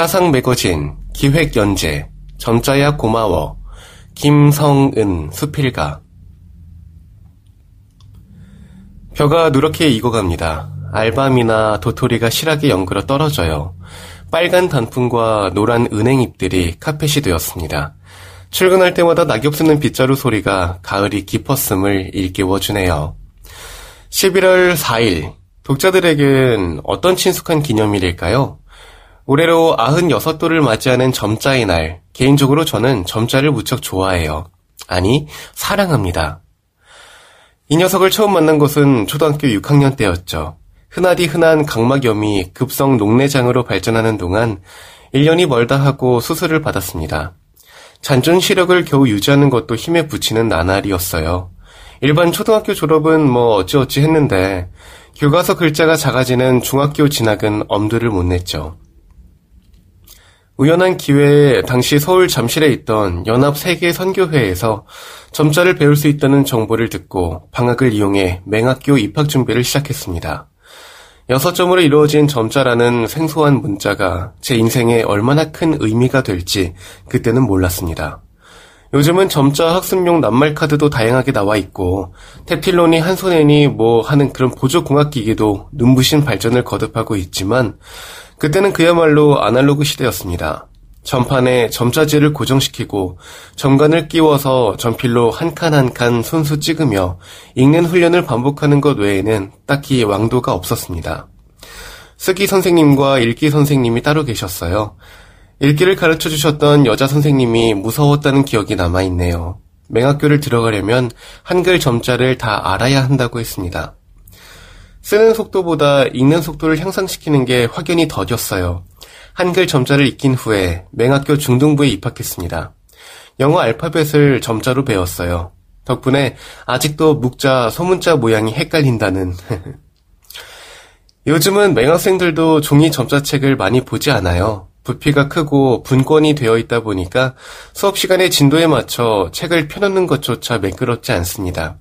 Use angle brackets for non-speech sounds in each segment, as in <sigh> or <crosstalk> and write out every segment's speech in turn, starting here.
하상 매거진, 기획 연재, 점자야 고마워, 김성은 수필가. 벼가 누렇게 익어갑니다. 알밤이나 도토리가 실하게 연그러 떨어져요. 빨간 단풍과 노란 은행잎들이 카펫이 되었습니다. 출근할 때마다 낙엽 쓰는 빗자루 소리가 가을이 깊었음을 일깨워주네요. 11월 4일, 독자들에겐 어떤 친숙한 기념일일까요? 올해로 96도를 맞이하는 점자의 날, 개인적으로 저는 점자를 무척 좋아해요. 아니, 사랑합니다. 이 녀석을 처음 만난 것은 초등학교 6학년 때였죠. 흔하디 흔한 각막염이 급성 녹내장으로 발전하는 동안 1년이 멀다 하고 수술을 받았습니다. 잔존 시력을 겨우 유지하는 것도 힘에 부치는 나날이었어요. 일반 초등학교 졸업은 뭐 어찌어찌 했는데 교과서 글자가 작아지는 중학교 진학은 엄두를 못 냈죠. 우연한 기회에 당시 서울 잠실에 있던 연합 세계 선교회에서 점자를 배울 수 있다는 정보를 듣고 방학을 이용해 맹학교 입학 준비를 시작했습니다. 여섯 점으로 이루어진 점자라는 생소한 문자가 제 인생에 얼마나 큰 의미가 될지 그때는 몰랐습니다. 요즘은 점자 학습용 낱말 카드도 다양하게 나와 있고 탭틸론이 한 손에니 뭐 하는 그런 보조 공학기기도 눈부신 발전을 거듭하고 있지만 그때는 그야말로 아날로그 시대였습니다. 전판에 점자지를 고정시키고 점관을 끼워서 전필로 한 칸 한 칸 손수 찍으며 읽는 훈련을 반복하는 것 외에는 딱히 왕도가 없었습니다. 쓰기 선생님과 읽기 선생님이 따로 계셨어요. 읽기를 가르쳐 주셨던 여자 선생님이 무서웠다는 기억이 남아있네요. 맹학교를 들어가려면 한글 점자를 다 알아야 한다고 했습니다. 쓰는 속도보다 읽는 속도를 향상시키는 게 확연히 더뎠어요. 한글 점자를 익힌 후에 맹학교 중등부에 입학했습니다. 영어 알파벳을 점자로 배웠어요. 덕분에 아직도 묵자, 소문자 모양이 헷갈린다는. <laughs> 요즘은 맹학생들도 종이 점자책을 많이 보지 않아요. 부피가 크고 분권이 되어 있다 보니까 수업 시간의 진도에 맞춰 책을 펴놓는 것조차 매끄럽지 않습니다.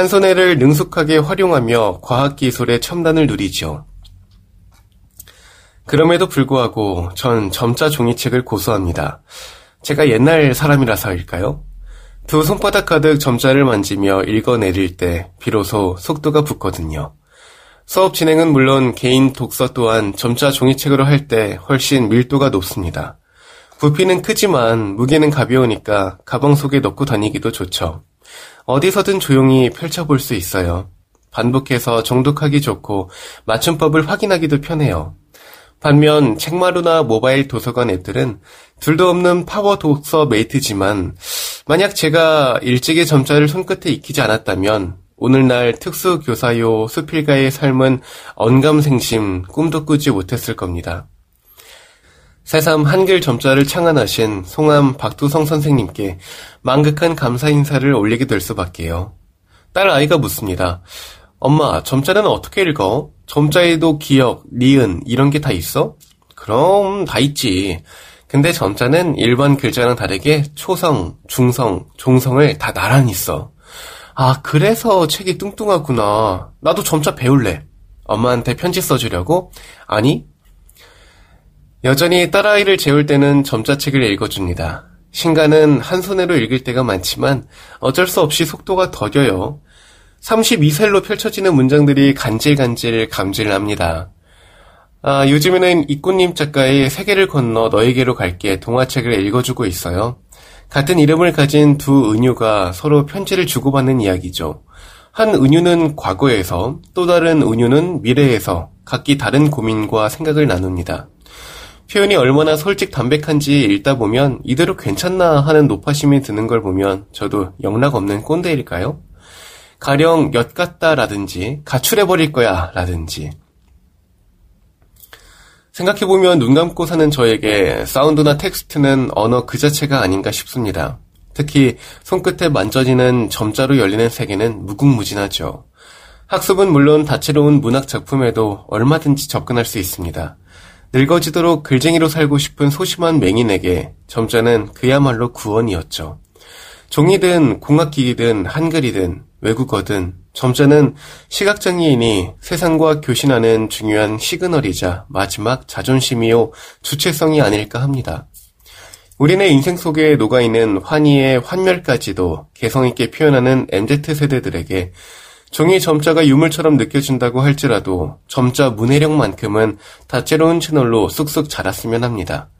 한 손해를 능숙하게 활용하며 과학기술의 첨단을 누리죠. 그럼에도 불구하고 전 점자 종이책을 고수합니다. 제가 옛날 사람이라서일까요? 두 손바닥 가득 점자를 만지며 읽어내릴 때 비로소 속도가 붙거든요. 수업 진행은 물론 개인 독서 또한 점자 종이책으로 할 때 훨씬 밀도가 높습니다. 부피는 크지만 무게는 가벼우니까 가방 속에 넣고 다니기도 좋죠. 어디서든 조용히 펼쳐볼 수 있어요. 반복해서 정독하기 좋고 맞춤법을 확인하기도 편해요. 반면 책마루나 모바일 도서관 앱들은 둘도 없는 파워 독서 메이트지만 만약 제가 일찍이 점자를 손끝에 익히지 않았다면 오늘날 특수교사요 수필가의 삶은 언감생심 꿈도 꾸지 못했을 겁니다. 새삼 한글 점자를 창안하신 송암 박두성 선생님께 망극한 감사 인사를 올리게 될 수밖에요. 딸 아이가 묻습니다. 엄마, 점자는 어떻게 읽어? 점자에도 기역, 니은 이런 게 다 있어? 그럼 다 있지. 근데 점자는 일반 글자랑 다르게 초성, 중성, 종성을 다 나란히 써. 아, 그래서 책이 뚱뚱하구나. 나도 점자 배울래. 엄마한테 편지 써주려고? 아니, 여전히 딸아이를 재울 때는 점자책을 읽어줍니다. 신가는 한 손으로 읽을 때가 많지만 어쩔 수 없이 속도가 더뎌요. 32셀로 펼쳐지는 문장들이 간질간질 감질납니다. 아, 요즘에는 이꽃님 작가의 세계를 건너 너에게로 갈게 동화책을 읽어주고 있어요. 같은 이름을 가진 두 은유가 서로 편지를 주고받는 이야기죠. 한 은유는 과거에서 또 다른 은유는 미래에서 각기 다른 고민과 생각을 나눕니다. 표현이 얼마나 솔직 담백한지 읽다 보면 이대로 괜찮나 하는 노파심이 드는 걸 보면 저도 영락 없는 꼰대일까요? 가령 엿 같다라든지 가출해버릴 거야 라든지 생각해보면 눈 감고 사는 저에게 사운드나 텍스트는 언어 그 자체가 아닌가 싶습니다. 특히 손끝에 만져지는 점자로 열리는 세계는 무궁무진하죠. 학습은 물론 다채로운 문학 작품에도 얼마든지 접근할 수 있습니다. 늙어지도록 글쟁이로 살고 싶은 소심한 맹인에게 점자는 그야말로 구원이었죠. 종이든 공학기기든 한글이든 외국어든 점자는 시각장애인이 세상과 교신하는 중요한 시그널이자 마지막 자존심이요 주체성이 아닐까 합니다. 우리네 인생 속에 녹아있는 환희의 환멸까지도 개성있게 표현하는 MZ세대들에게 종이 점자가 유물처럼 느껴진다고 할지라도 점자 문해력만큼은 다채로운 채널로 쑥쑥 자랐으면 합니다.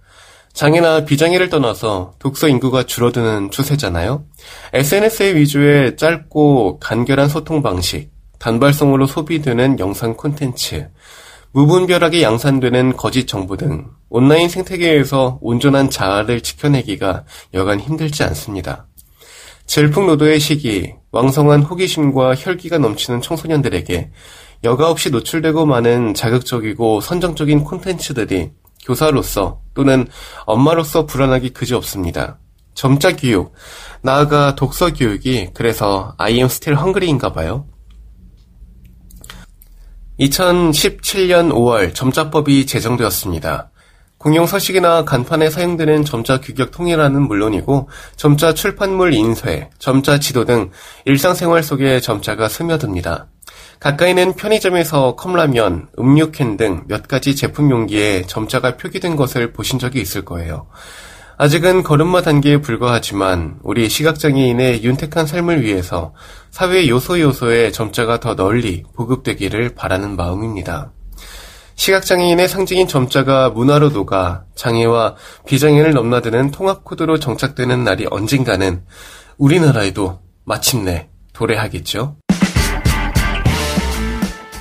장애나 비장애를 떠나서 독서 인구가 줄어드는 추세잖아요. SNS의 위주의 짧고 간결한 소통 방식, 단발성으로 소비되는 영상 콘텐츠, 무분별하게 양산되는 거짓 정보 등 온라인 생태계에서 온전한 자아를 지켜내기가 여간 힘들지 않습니다. 질풍노도의 시기, 왕성한 호기심과 혈기가 넘치는 청소년들에게 여가 없이 노출되고 많은 자극적이고 선정적인 콘텐츠들이 교사로서 또는 엄마로서 불안하기 그지없습니다. 점자 교육, 나아가 독서 교육이 그래서 I am still hungry인가 봐요. 2017년 5월 점자법이 제정되었습니다. 공용 서식이나 간판에 사용되는 점자 규격 통일화는 물론이고 점자 출판물 인쇄, 점자 지도 등 일상생활 속에 점자가 스며듭니다. 가까이는 편의점에서 컵라면, 음료캔 등 몇 가지 제품 용기에 점자가 표기된 것을 보신 적이 있을 거예요. 아직은 걸음마 단계에 불과하지만 우리 시각장애인의 윤택한 삶을 위해서 사회 요소 요소에 점자가 더 널리 보급되기를 바라는 마음입니다. 시각장애인의 상징인 점자가 문화로 녹아 장애와 비장애를 넘나드는 통합코드로 정착되는 날이 언젠가는 우리나라에도 마침내 도래하겠죠.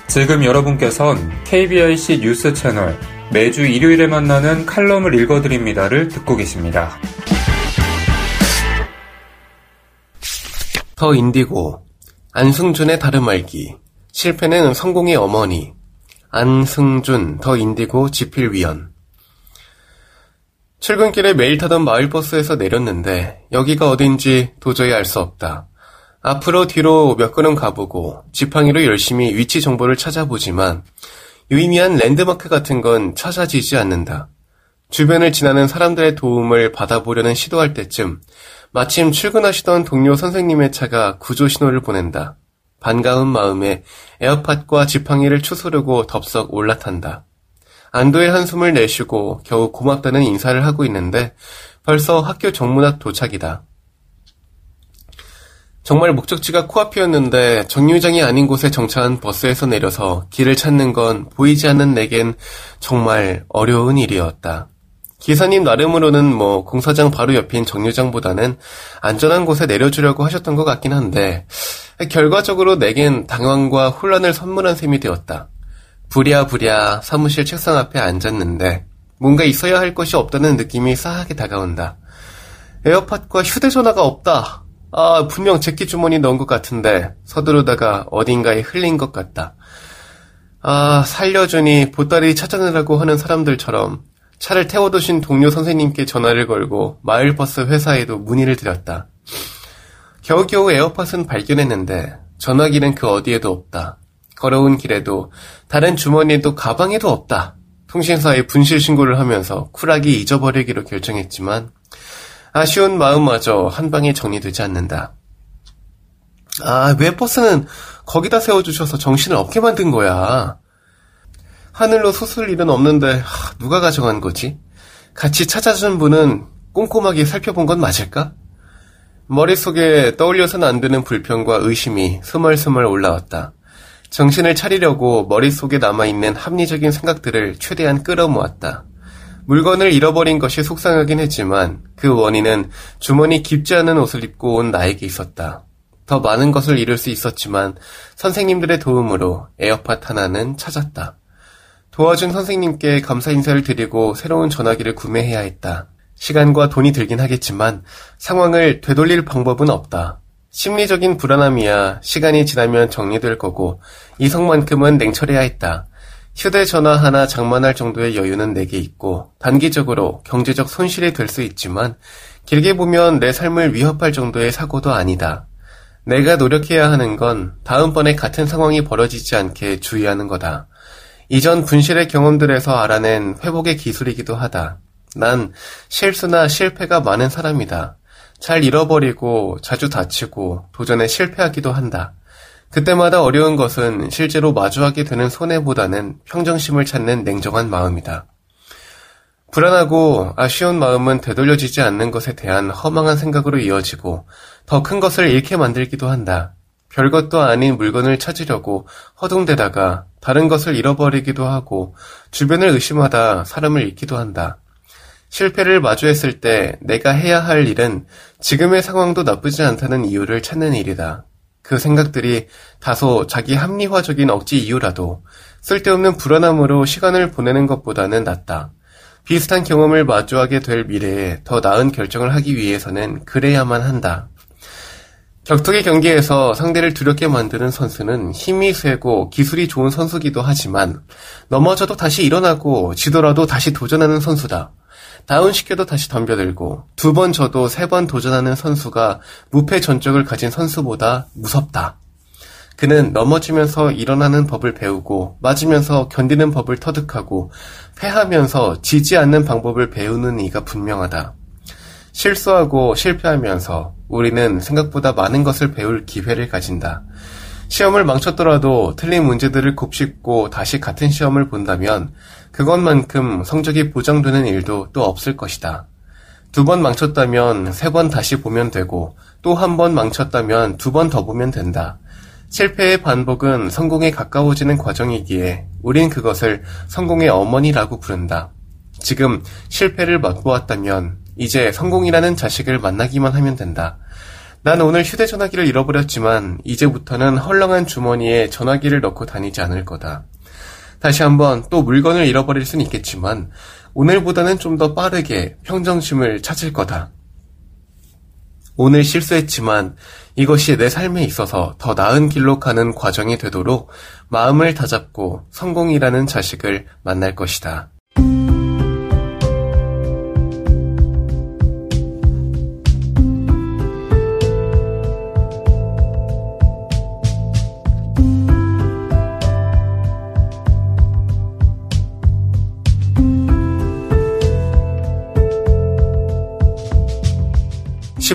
지금 여러분께선 KBIC 뉴스 채널 매주 일요일에 만나는 칼럼을 읽어드립니다를 듣고 계십니다. 더 인디고 안승준의 다름 알기 실패는 성공의 어머니 안승준 더 인디고 지필위원 출근길에 매일 타던 마을버스에서 내렸는데 여기가 어딘지 도저히 알 수 없다. 앞으로 뒤로 몇 걸음 가보고 지팡이로 열심히 위치 정보를 찾아보지만 유의미한 랜드마크 같은 건 찾아지지 않는다. 주변을 지나는 사람들의 도움을 받아보려는 시도할 때쯤 마침 출근하시던 동료 선생님의 차가 구조 신호를 보낸다. 반가운 마음에 에어팟과 지팡이를 추스르고 덥석 올라탄다. 안도의 한숨을 내쉬고 겨우 고맙다는 인사를 하고 있는데 벌써 학교 정문 앞 도착이다. 정말 목적지가 코앞이었는데 정류장이 아닌 곳에 정차한 버스에서 내려서 길을 찾는 건 보이지 않는 내겐 정말 어려운 일이었다. 기사님 나름으로는 뭐 공사장 바로 옆인 정류장보다는 안전한 곳에 내려주려고 하셨던 것 같긴 한데 결과적으로 내겐 당황과 혼란을 선물한 셈이 되었다. 부랴부랴 사무실 책상 앞에 앉았는데 뭔가 있어야 할 것이 없다는 느낌이 싸하게 다가온다. 에어팟과 휴대전화가 없다. 아, 분명 제끼 주머니 넣은 것 같은데 서두르다가 어딘가에 흘린 것 같다. 아, 살려주니 보따리 찾아내라고 하는 사람들처럼 차를 태워두신 동료 선생님께 전화를 걸고 마을버스 회사에도 문의를 드렸다. 겨우겨우 에어팟은 발견했는데 전화기는 그 어디에도 없다. 걸어온 길에도 다른 주머니에도 가방에도 없다. 통신사에 분실 신고를 하면서 쿨하게 잊어버리기로 결정했지만 아쉬운 마음마저 한 방에 정리되지 않는다. 아, 왜 버스는 거기다 세워주셔서 정신을 없게 만든 거야? 하늘로 솟을 일은 없는데 하, 누가 가져간 거지? 같이 찾아준 분은 꼼꼼하게 살펴본 건 맞을까? 머릿속에 떠올려서는 안 되는 불평과 의심이 스멀스멀 올라왔다. 정신을 차리려고 머릿속에 남아있는 합리적인 생각들을 최대한 끌어모았다. 물건을 잃어버린 것이 속상하긴 했지만 그 원인은 주머니 깊지 않은 옷을 입고 온 나에게 있었다. 더 많은 것을 잃을 수 있었지만 선생님들의 도움으로 에어팟 하나는 찾았다. 도와준 선생님께 감사 인사를 드리고 새로운 전화기를 구매해야 했다. 시간과 돈이 들긴 하겠지만 상황을 되돌릴 방법은 없다. 심리적인 불안함이야 시간이 지나면 정리될 거고 이성만큼은 냉철해야 했다. 휴대전화 하나 장만할 정도의 여유는 내게 있고 단기적으로 경제적 손실이 될 수 있지만 길게 보면 내 삶을 위협할 정도의 사고도 아니다. 내가 노력해야 하는 건 다음번에 같은 상황이 벌어지지 않게 주의하는 거다. 이전 분실의 경험들에서 알아낸 회복의 기술이기도 하다. 난 실수나 실패가 많은 사람이다. 잘 잃어버리고 자주 다치고 도전에 실패하기도 한다. 그때마다 어려운 것은 실제로 마주하게 되는 손해보다는 평정심을 찾는 냉정한 마음이다. 불안하고 아쉬운 마음은 되돌려지지 않는 것에 대한 허망한 생각으로 이어지고 더 큰 것을 잃게 만들기도 한다. 별것도 아닌 물건을 찾으려고 허둥대다가 다른 것을 잃어버리기도 하고 주변을 의심하다 사람을 잃기도 한다. 실패를 마주했을 때 내가 해야 할 일은 지금의 상황도 나쁘지 않다는 이유를 찾는 일이다. 그 생각들이 다소 자기 합리화적인 억지 이유라도 쓸데없는 불안함으로 시간을 보내는 것보다는 낫다. 비슷한 경험을 마주하게 될 미래에 더 나은 결정을 하기 위해서는 그래야만 한다. 격투기 경기에서 상대를 두렵게 만드는 선수는 힘이 세고 기술이 좋은 선수기도 하지만 넘어져도 다시 일어나고 지더라도 다시 도전하는 선수다. 다운시켜도 다시 덤벼들고 두 번 져도 세 번 도전하는 선수가 무패 전적을 가진 선수보다 무섭다. 그는 넘어지면서 일어나는 법을 배우고 맞으면서 견디는 법을 터득하고 패하면서 지지 않는 방법을 배우는 이가 분명하다. 실수하고 실패하면서 우리는 생각보다 많은 것을 배울 기회를 가진다. 시험을 망쳤더라도 틀린 문제들을 곱씹고 다시 같은 시험을 본다면 그것만큼 성적이 보장되는 일도 또 없을 것이다. 두 번 망쳤다면 세 번 다시 보면 되고 또 한 번 망쳤다면 두 번 더 보면 된다. 실패의 반복은 성공에 가까워지는 과정이기에 우린 그것을 성공의 어머니라고 부른다. 지금 실패를 맛보았다면 이제 성공이라는 자식을 만나기만 하면 된다. 난 오늘 휴대전화기를 잃어버렸지만 이제부터는 헐렁한 주머니에 전화기를 넣고 다니지 않을 거다. 다시 한번 또 물건을 잃어버릴 수는 있겠지만 오늘보다는 좀 더 빠르게 평정심을 찾을 거다. 오늘 실수했지만 이것이 내 삶에 있어서 더 나은 길로 가는 과정이 되도록 마음을 다잡고 성공이라는 자식을 만날 것이다.